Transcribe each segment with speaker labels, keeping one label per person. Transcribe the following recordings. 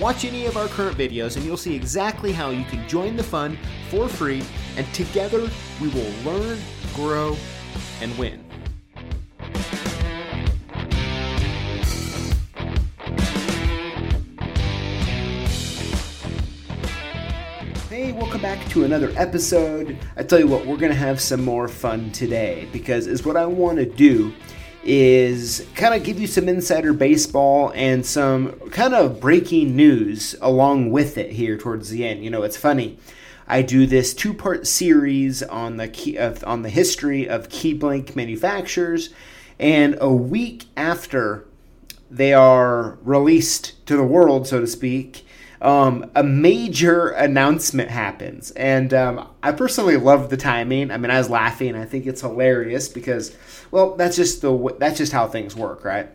Speaker 1: Watch any of our current videos and you'll see exactly how you can join the fun for free, and together we will learn, grow, and win. Hey, welcome back to another episode. I tell you what, we're going to have some more fun today because is what I want to do is kind of give you some insider baseball and some kind of breaking news along with it here towards the end. You know, it's funny. I do this two-part series on the key of, on the history of key blank manufacturers, and a week after they are released to the world, so to speak, um, a major announcement happens. And um, I personally love the timing. I mean, I was laughing. I think it's hilarious because, well, that's just the that's just how things work, right?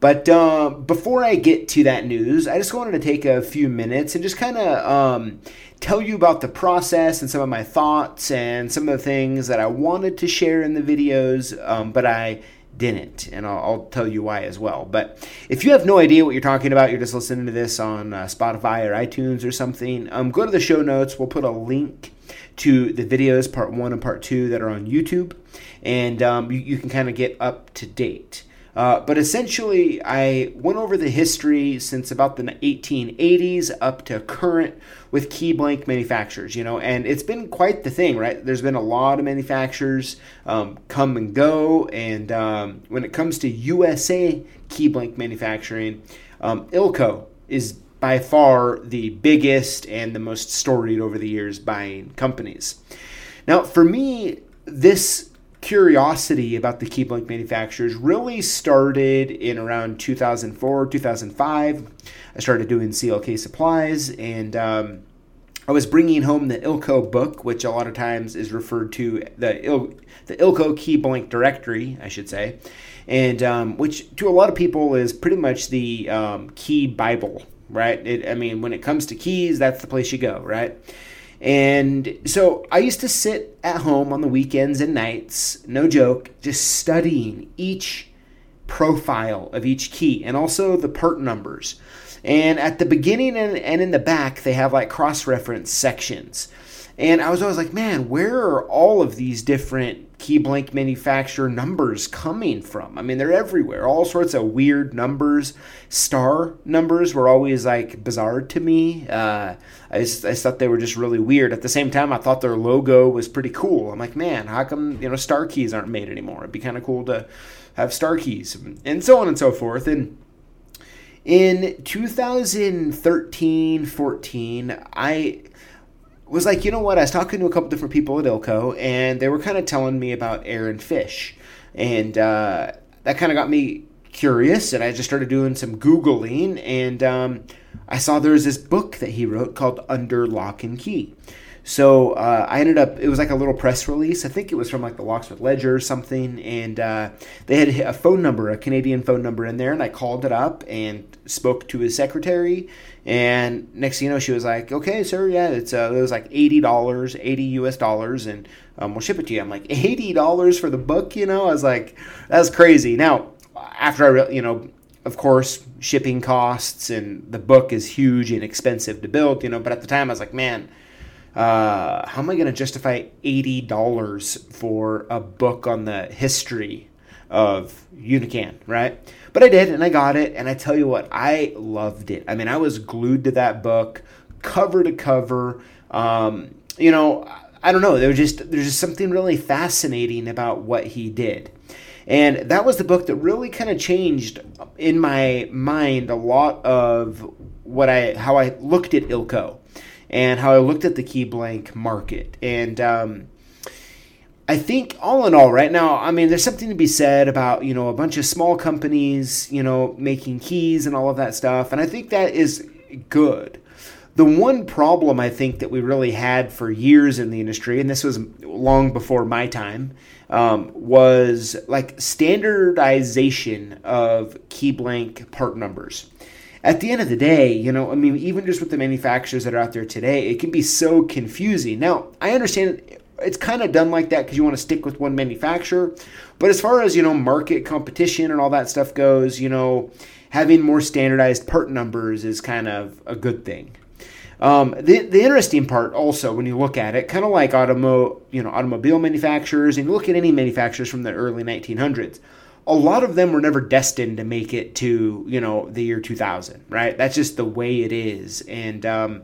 Speaker 1: But uh, before I get to that news, I just wanted to take a few minutes and just kind of um, tell you about the process and some of my thoughts and some of the things that I wanted to share in the videos, um, but I didn't, and I'll, I'll, tell you why as well. But if you have no idea what you're talking about, you're just listening to this on uh, Spotify or iTunes or something, um, go to the show notes. We'll put a link to the videos, part one and part two, that are on YouTube, and um, you, you, can kind of get up to date. Uh, but essentially, I went over the history since about the 1880s up to current with key blank manufacturers, you know, and it's been quite the thing, right? There's been a lot of manufacturers um, come and go, and um, when it comes to USA key blank manufacturing, um, Ilco is by far the biggest and the most storied over the years buying companies. Now, for me, this curiosity about the key blank manufacturers really started in around 2004 2005 i started doing clk supplies and um, i was bringing home the ilco book which a lot of times is referred to the, Il- the ilco key blank directory i should say. And um, which to a lot of people is pretty much the um, key bible right? It, i mean when it comes to keys that's the place you go right and so I used to sit at home on the weekends and nights, no joke, just studying each profile of each key and also the part numbers. And at the beginning and, and in the back, they have like cross reference sections. And I was always like, man, where are all of these different key blank manufacturer numbers coming from? I mean, they're everywhere. All sorts of weird numbers. Star numbers were always like bizarre to me. Uh, I, just, I just thought they were just really weird. At the same time, I thought their logo was pretty cool. I'm like, man, how come you know star keys aren't made anymore? It'd be kind of cool to have star keys and so on and so forth. And in 2013 14, I was like, you know what? I was talking to a couple different people at Ilco, and they were kind of telling me about Aaron Fish, and uh, that kind of got me curious, and I just started doing some googling, and um, I saw there was this book that he wrote called Under Lock and Key. So uh, I ended up, it was like a little press release. I think it was from like the Locksmith Ledger or something. And uh, they had a phone number, a Canadian phone number in there. And I called it up and spoke to his secretary. And next thing you know, she was like, okay, sir, yeah, it's uh, it was like $80, 80 US dollars. And um, we'll ship it to you. I'm like, $80 for the book? You know, I was like, that's crazy. Now, after I, re- you know, of course, shipping costs and the book is huge and expensive to build, you know, but at the time I was like, man, uh, how am I going to justify $80 for a book on the history of Unican, right? But I did, and I got it, and I tell you what, I loved it. I mean, I was glued to that book, cover to cover. Um, you know, I don't know. There was just there's just something really fascinating about what he did. And that was the book that really kind of changed in my mind a lot of what I how I looked at Ilco and how I looked at the key blank market. And um, I think all in all, right now, I mean, there's something to be said about, you know, a bunch of small companies, you know, making keys and all of that stuff. And I think that is good. the one problem I think that we really had for years in the industry, and this was long before my time, um, was like standardization of key blank part numbers. At the end of the day, you know, I mean, even just with the manufacturers that are out there today, it can be so confusing. Now, I understand it's kind of done like that because you want to stick with one manufacturer. But as far as, you know, market competition and all that stuff goes, you know, having more standardized part numbers is kind of a good thing. Um, the, the interesting part also when you look at it, kind of like automo, you know, automobile manufacturers, and you look at any manufacturers from the early 1900s, a lot of them were never destined to make it to you know the year 2000 right? That's just the way it is. And um,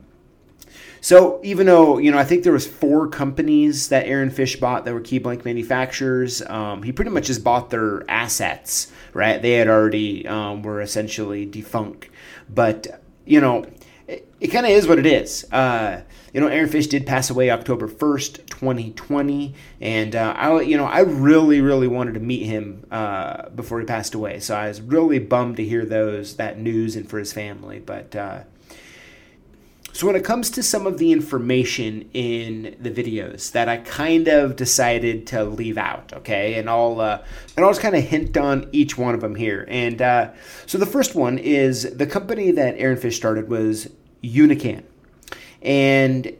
Speaker 1: so even though you know i think there was four companies that aaron fish bought that were key blank manufacturers um, he pretty much just bought their assets right? They had already um, were essentially defunct. But you know it, it kind of is what it is uh, you know, Aaron Fish did pass away October 1st, 2020, and uh, I, you know, I really, really wanted to meet him uh, before he passed away. So I was really bummed to hear those that news and for his family. But uh, so when it comes to some of the information in the videos that I kind of decided to leave out, okay, and I'll uh, and I'll just kind of hint on each one of them here. And uh, so the first one is the company that Aaron Fish started was Unican. And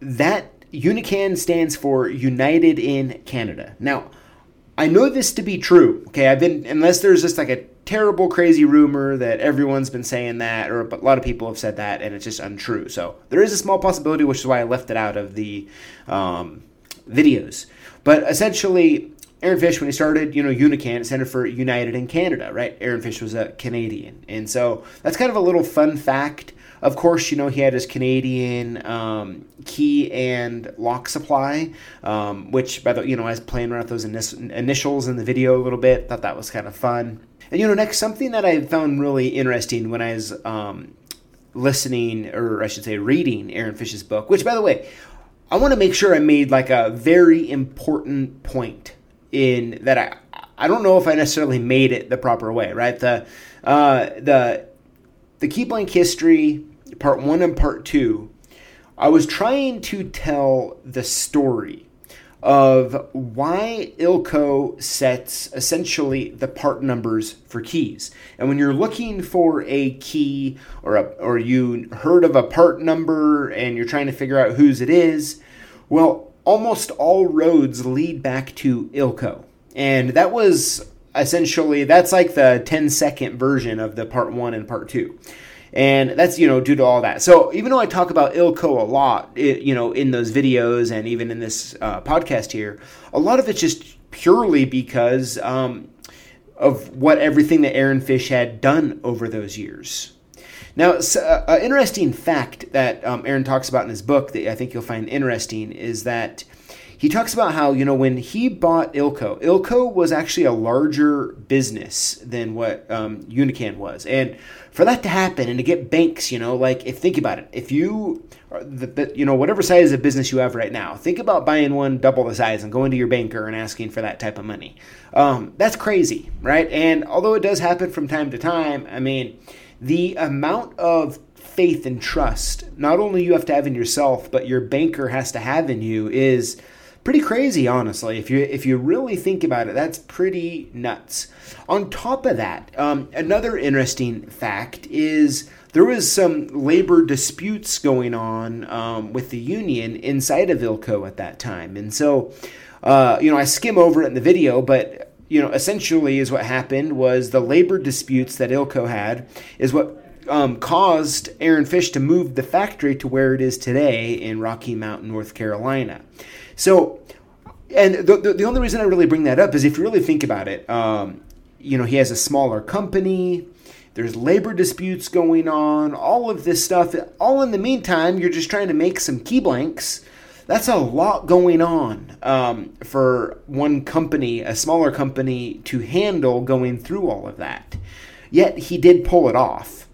Speaker 1: that UNICAN stands for United in Canada. Now, I know this to be true. Okay, I've been unless there's just like a terrible crazy rumor that everyone's been saying that or a lot of people have said that and it's just untrue. So, there is a small possibility which is why I left it out of the um, videos. But essentially, Aaron Fish, when he started, you know, Unican, it for United in Canada, right? Aaron Fish was a Canadian. And so that's kind of a little fun fact. Of course, you know, he had his Canadian um, key and lock supply, um, which, by the you know, I was playing around with those initials in the video a little bit. Thought that was kind of fun. And, you know, next, something that I found really interesting when I was um, listening, or I should say, reading Aaron Fish's book, which, by the way, I want to make sure I made like a very important point in that I I don't know if I necessarily made it the proper way, right? The uh, the the key blank history part one and part two, I was trying to tell the story of why Ilco sets essentially the part numbers for keys. And when you're looking for a key or a, or you heard of a part number and you're trying to figure out whose it is, well, almost all roads lead back to Ilco. And that was essentially that's like the 10 second version of the part 1 and part 2 and that's you know due to all that. So even though I talk about Ilco a lot, it, you know, in those videos and even in this uh, podcast here, a lot of it's just purely because um, of what everything that Aaron Fish had done over those years. Now, uh, an interesting fact that um, Aaron talks about in his book that I think you'll find interesting is that he talks about how, you know, when he bought Ilco, Ilco was actually a larger business than what um, Unican was. And for that to happen and to get banks, you know, like if think about it, if you, the, the, you know, whatever size of business you have right now, think about buying one double the size and going to your banker and asking for that type of money. Um, that's crazy, right? And although it does happen from time to time, I mean, the amount of faith and trust not only you have to have in yourself, but your banker has to have in you is pretty crazy, honestly. If you if you really think about it, that's pretty nuts. On top of that, um, another interesting fact is there was some labor disputes going on um, with the union inside of Ilco at that time, and so uh, you know I skim over it in the video, but you know essentially is what happened was the labor disputes that Ilco had is what um, caused Aaron Fish to move the factory to where it is today in Rocky Mountain, North Carolina. So, and the, the, the, only reason I really bring that up is if you really think about it, um, you know, he has a smaller company. There's labor disputes going on, all of this stuff. All in the meantime, you're just trying to make some key blanks. That's a lot going on um, for one company, a smaller company, to handle going through all of that. Yet he did pull it off.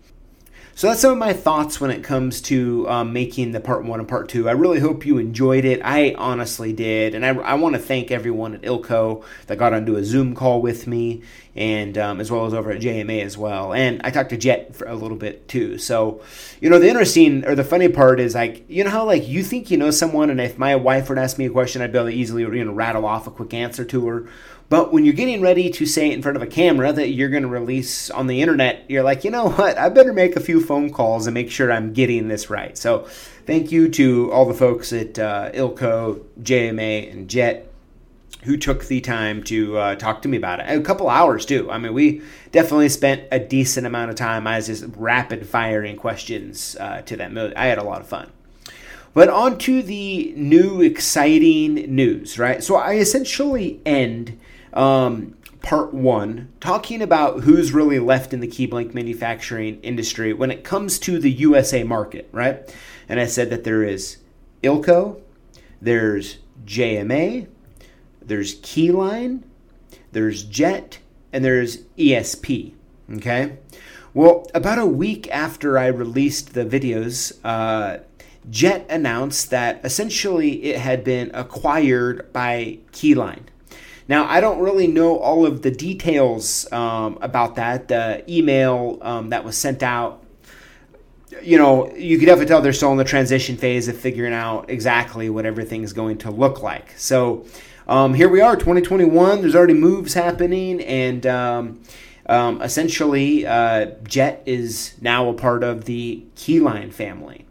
Speaker 1: So that's some of my thoughts when it comes to um, making the part one and part two. I really hope you enjoyed it. I honestly did, and I, I want to thank everyone at Ilco that got onto a Zoom call with me, and um, as well as over at JMA as well. And I talked to Jet for a little bit too. So, you know, the interesting or the funny part is like, you know how like you think you know someone, and if my wife were to ask me a question, I'd be able to easily you know rattle off a quick answer to her. But when you're getting ready to say it in front of a camera that you're going to release on the internet, you're like, you know what? I better make a few phone calls and make sure I'm getting this right. So, thank you to all the folks at uh, Ilco, JMA, and Jet who took the time to uh, talk to me about it. A couple hours too. I mean, we definitely spent a decent amount of time. I was just rapid firing questions uh, to them. I had a lot of fun. But on to the new exciting news, right? So I essentially end um, part one, talking about who's really left in the key blank manufacturing industry when it comes to the USA market, right? And I said that there is Ilco, there's JMA, there's Keyline, there's Jet, and there's ESP. Okay? Well, about a week after I released the videos, uh, Jet announced that essentially it had been acquired by Keyline. Now, I don't really know all of the details um, about that. The email um, that was sent out, you know, you could definitely tell they're still in the transition phase of figuring out exactly what everything is going to look like. So um, here we are, 2021. There's already moves happening, and um, um, essentially, uh, Jet is now a part of the Keyline family.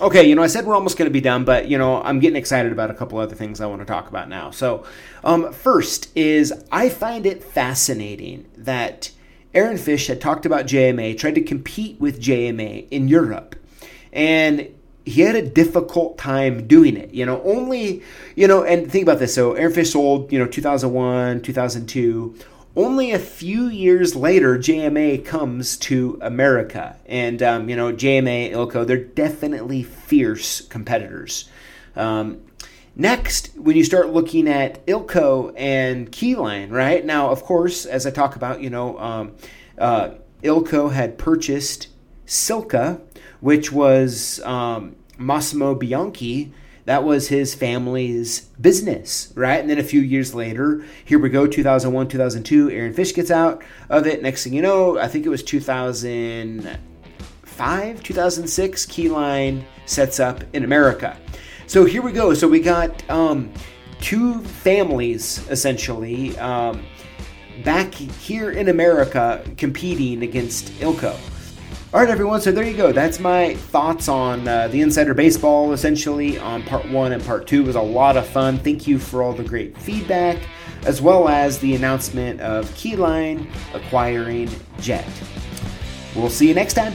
Speaker 1: Okay, you know, I said we're almost going to be done, but you know, I'm getting excited about a couple other things I want to talk about now. So, um, first is I find it fascinating that Aaron Fish had talked about JMA, tried to compete with JMA in Europe, and he had a difficult time doing it. You know, only you know, and think about this. So, Aaron Fish sold, you know, 2001, 2002 only a few years later, JMA comes to America. And, um, you know, JMA, Ilco, they're definitely fierce competitors. Um, next, when you start looking at Ilco and Keyline, right? Now, of course, as I talk about, you know, um, uh, Ilco had purchased Silca, which was um, Massimo Bianchi that was his family's business, right? And then a few years later, here we go, 2001, 2002, Aaron Fish gets out of it. Next thing you know, I think it was 2005, 2006, Keyline sets up in America. So here we go. So we got um, two families essentially um, back here in America competing against Ilco. All right, everyone. So there you go. That's my thoughts on uh, the Insider Baseball, essentially on part one and part two. It was a lot of fun. Thank you for all the great feedback, as well as the announcement of Keyline acquiring Jet. We'll see you next time.